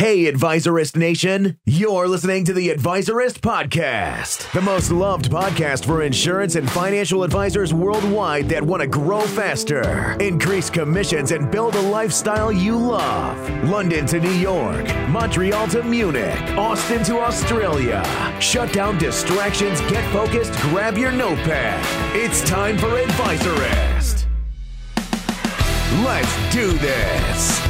Hey, Advisorist Nation. You're listening to the Advisorist Podcast, the most loved podcast for insurance and financial advisors worldwide that want to grow faster, increase commissions, and build a lifestyle you love. London to New York, Montreal to Munich, Austin to Australia. Shut down distractions, get focused, grab your notepad. It's time for Advisorist. Let's do this.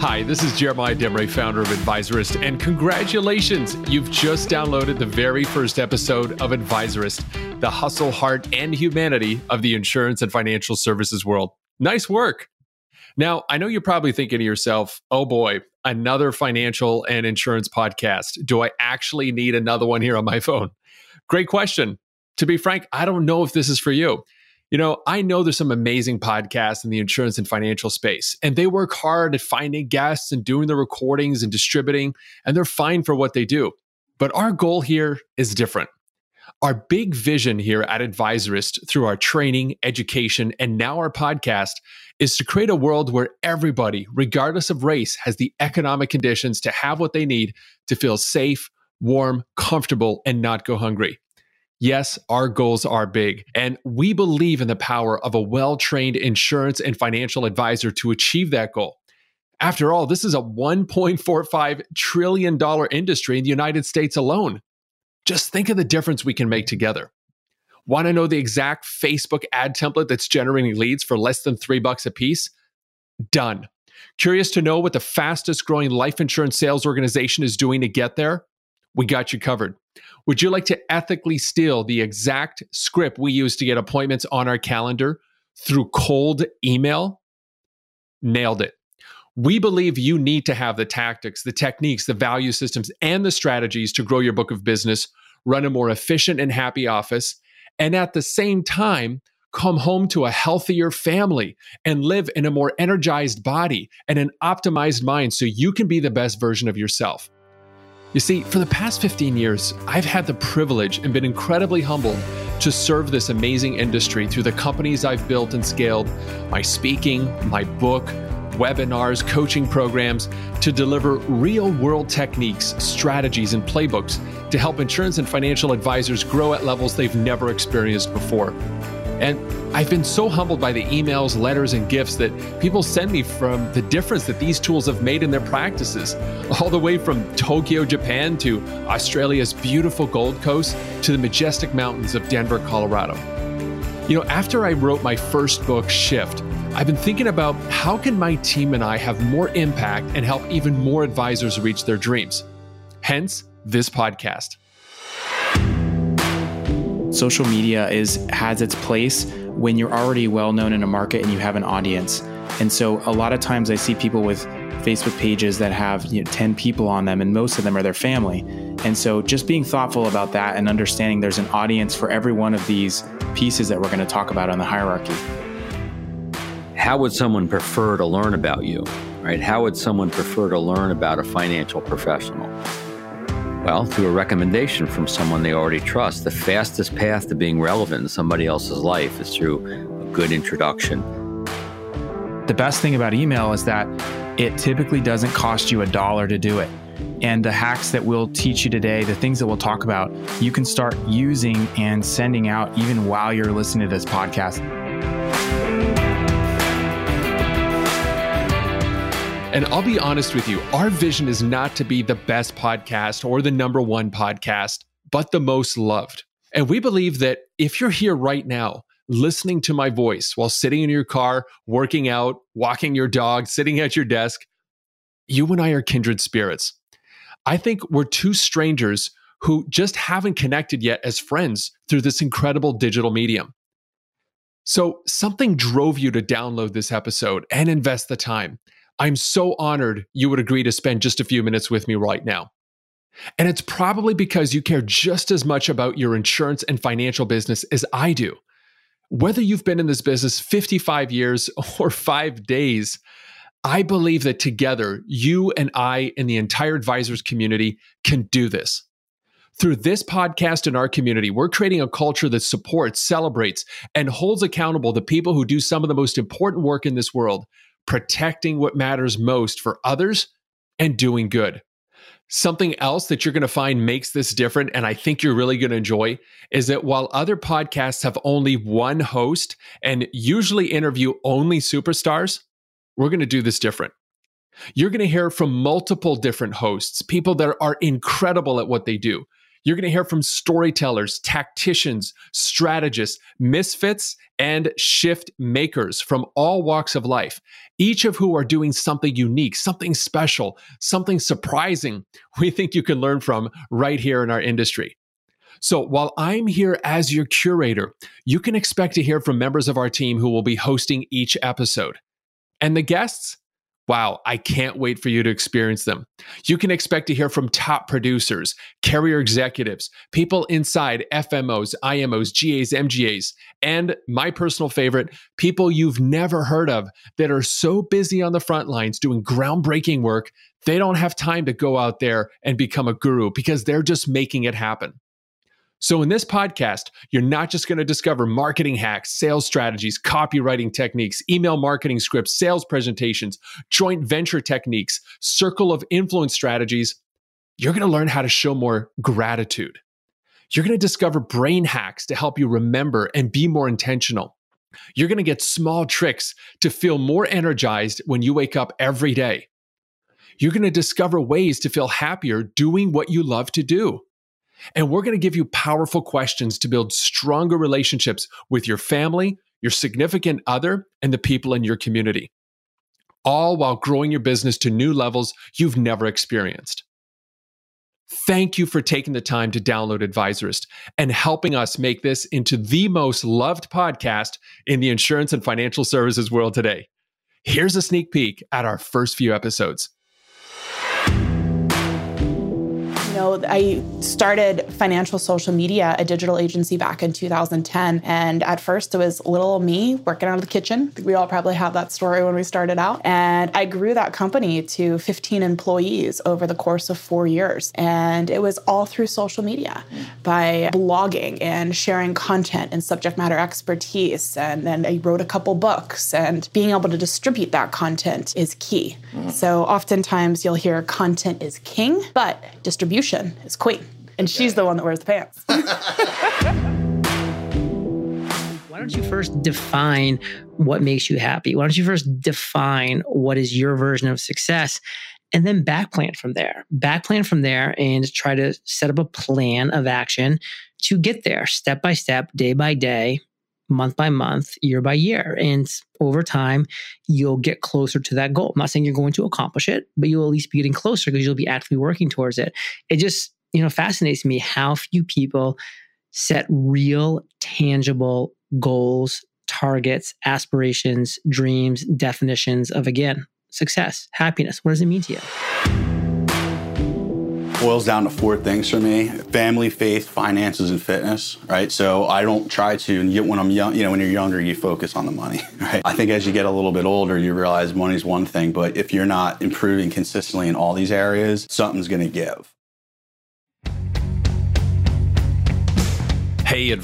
Hi, this is Jeremiah Desmarais, founder of Advisorist, and congratulations! You've just downloaded the very first episode of Advisorist, the hustle, heart, and humanity of the insurance and financial services world. Nice work! Now, I know you're probably thinking to yourself, oh boy, another financial and insurance podcast. Do I actually need another one here on my phone? Great question. To be frank, I don't know if this is for you. You know, I know there's some amazing podcasts in the insurance and financial space, and they work hard at finding guests and doing the recordings and distributing, and they're fine for what they do. But our goal here is different. Our big vision here at Advisorist through our training, education, and now our podcast is to create a world where everybody, regardless of race, has the economic conditions to have what they need to feel safe, warm, comfortable, and not go hungry. Yes, our goals are big, and we believe in the power of a well trained insurance and financial advisor to achieve that goal. After all, this is a $1.45 trillion industry in the United States alone. Just think of the difference we can make together. Want to know the exact Facebook ad template that's generating leads for less than three bucks a piece? Done. Curious to know what the fastest growing life insurance sales organization is doing to get there? We got you covered. Would you like to ethically steal the exact script we use to get appointments on our calendar through cold email? Nailed it. We believe you need to have the tactics, the techniques, the value systems, and the strategies to grow your book of business, run a more efficient and happy office, and at the same time, come home to a healthier family and live in a more energized body and an optimized mind so you can be the best version of yourself. You see, for the past 15 years, I've had the privilege and been incredibly humbled to serve this amazing industry through the companies I've built and scaled, my speaking, my book, webinars, coaching programs to deliver real world techniques, strategies, and playbooks to help insurance and financial advisors grow at levels they've never experienced before. And I've been so humbled by the emails, letters, and gifts that people send me from the difference that these tools have made in their practices, all the way from Tokyo, Japan to Australia's beautiful Gold Coast to the majestic mountains of Denver, Colorado. You know, after I wrote my first book, Shift, I've been thinking about how can my team and I have more impact and help even more advisors reach their dreams. Hence, this podcast social media is has its place when you're already well known in a market and you have an audience. And so a lot of times I see people with Facebook pages that have you know, 10 people on them, and most of them are their family. And so just being thoughtful about that and understanding there's an audience for every one of these pieces that we're going to talk about on the hierarchy. How would someone prefer to learn about you? Right? How would someone prefer to learn about a financial professional? Well, through a recommendation from someone they already trust, the fastest path to being relevant in somebody else's life is through a good introduction. The best thing about email is that it typically doesn't cost you a dollar to do it. And the hacks that we'll teach you today, the things that we'll talk about, you can start using and sending out even while you're listening to this podcast. And I'll be honest with you, our vision is not to be the best podcast or the number one podcast, but the most loved. And we believe that if you're here right now, listening to my voice while sitting in your car, working out, walking your dog, sitting at your desk, you and I are kindred spirits. I think we're two strangers who just haven't connected yet as friends through this incredible digital medium. So, something drove you to download this episode and invest the time. I'm so honored you would agree to spend just a few minutes with me right now. And it's probably because you care just as much about your insurance and financial business as I do. Whether you've been in this business 55 years or five days, I believe that together, you and I and the entire advisors community can do this. Through this podcast and our community, we're creating a culture that supports, celebrates, and holds accountable the people who do some of the most important work in this world, protecting what matters most for others and doing good. Something else that you're going to find makes this different, and I think you're really going to enjoy, is that while other podcasts have only one host and usually interview only superstars, we're going to do this different. You're going to hear from multiple different hosts, people that are incredible at what they do. You're going to hear from storytellers, tacticians, strategists, misfits, and shift makers from all walks of life, each of who are doing something unique, something special, something surprising we think you can learn from right here in our industry. So while I'm here as your curator, you can expect to hear from members of our team who will be hosting each episode. And the guests, Wow, I can't wait for you to experience them. You can expect to hear from top producers, carrier executives, people inside FMOs, IMOs, GAs, MGAs, and my personal favorite, people you've never heard of that are so busy on the front lines doing groundbreaking work, they don't have time to go out there and become a guru because they're just making it happen. So, in this podcast, you're not just going to discover marketing hacks, sales strategies, copywriting techniques, email marketing scripts, sales presentations, joint venture techniques, circle of influence strategies. You're going to learn how to show more gratitude. You're going to discover brain hacks to help you remember and be more intentional. You're going to get small tricks to feel more energized when you wake up every day. You're going to discover ways to feel happier doing what you love to do. And we're going to give you powerful questions to build stronger relationships with your family, your significant other, and the people in your community, all while growing your business to new levels you've never experienced. Thank you for taking the time to download Advisorist and helping us make this into the most loved podcast in the insurance and financial services world today. Here's a sneak peek at our first few episodes. Know, I started Financial Social Media, a digital agency back in 2010. And at first, it was little me working out of the kitchen. We all probably have that story when we started out. And I grew that company to 15 employees over the course of four years. And it was all through social media by blogging and sharing content and subject matter expertise. And then I wrote a couple books, and being able to distribute that content is key. Mm. So oftentimes you'll hear content is king, but distribution is queen, and she's the one that wears the pants. Why don't you first define what makes you happy? Why don't you first define what is your version of success? And then backplan from there. Backplan from there and try to set up a plan of action to get there step by step, day by day, month by month, year by year. And over time, you'll get closer to that goal. I'm not saying you're going to accomplish it, but you'll at least be getting closer because you'll be actively working towards it. It just, you know, fascinates me how few people set real, tangible goals, targets, aspirations, dreams, definitions of, again, success, happiness. What does it mean to you? Boils down to four things for me family faith finances and fitness right? So i don't try to and yet when i'm young you know when you're younger you focus on the money right? I think as you get a little bit older you realize money's one thing but if you're not improving consistently in all these areas something's going to give Hey,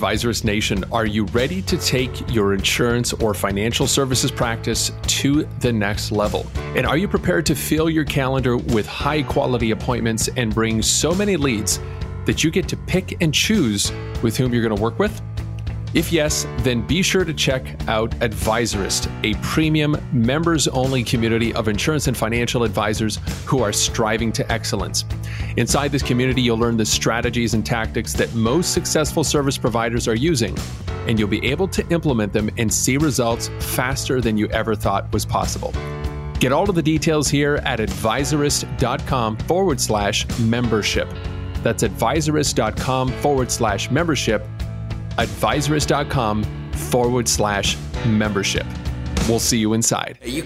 Nation, are you ready to take your insurance or financial services practice to the next level? And are you prepared to fill your calendar with high quality appointments and bring so many leads that you get to pick and choose with whom you're going to work with? If yes, then be sure to check out Advisorist, a premium members only community of insurance and financial advisors who are striving to excellence. Inside this community, you'll learn the strategies and tactics that most successful service providers are using, and you'll be able to implement them and see results faster than you ever thought was possible. Get all of the details here at advisorist.com forward slash membership. That's advisorist.com forward slash membership advisorist.com forward slash membership. We'll see you inside. You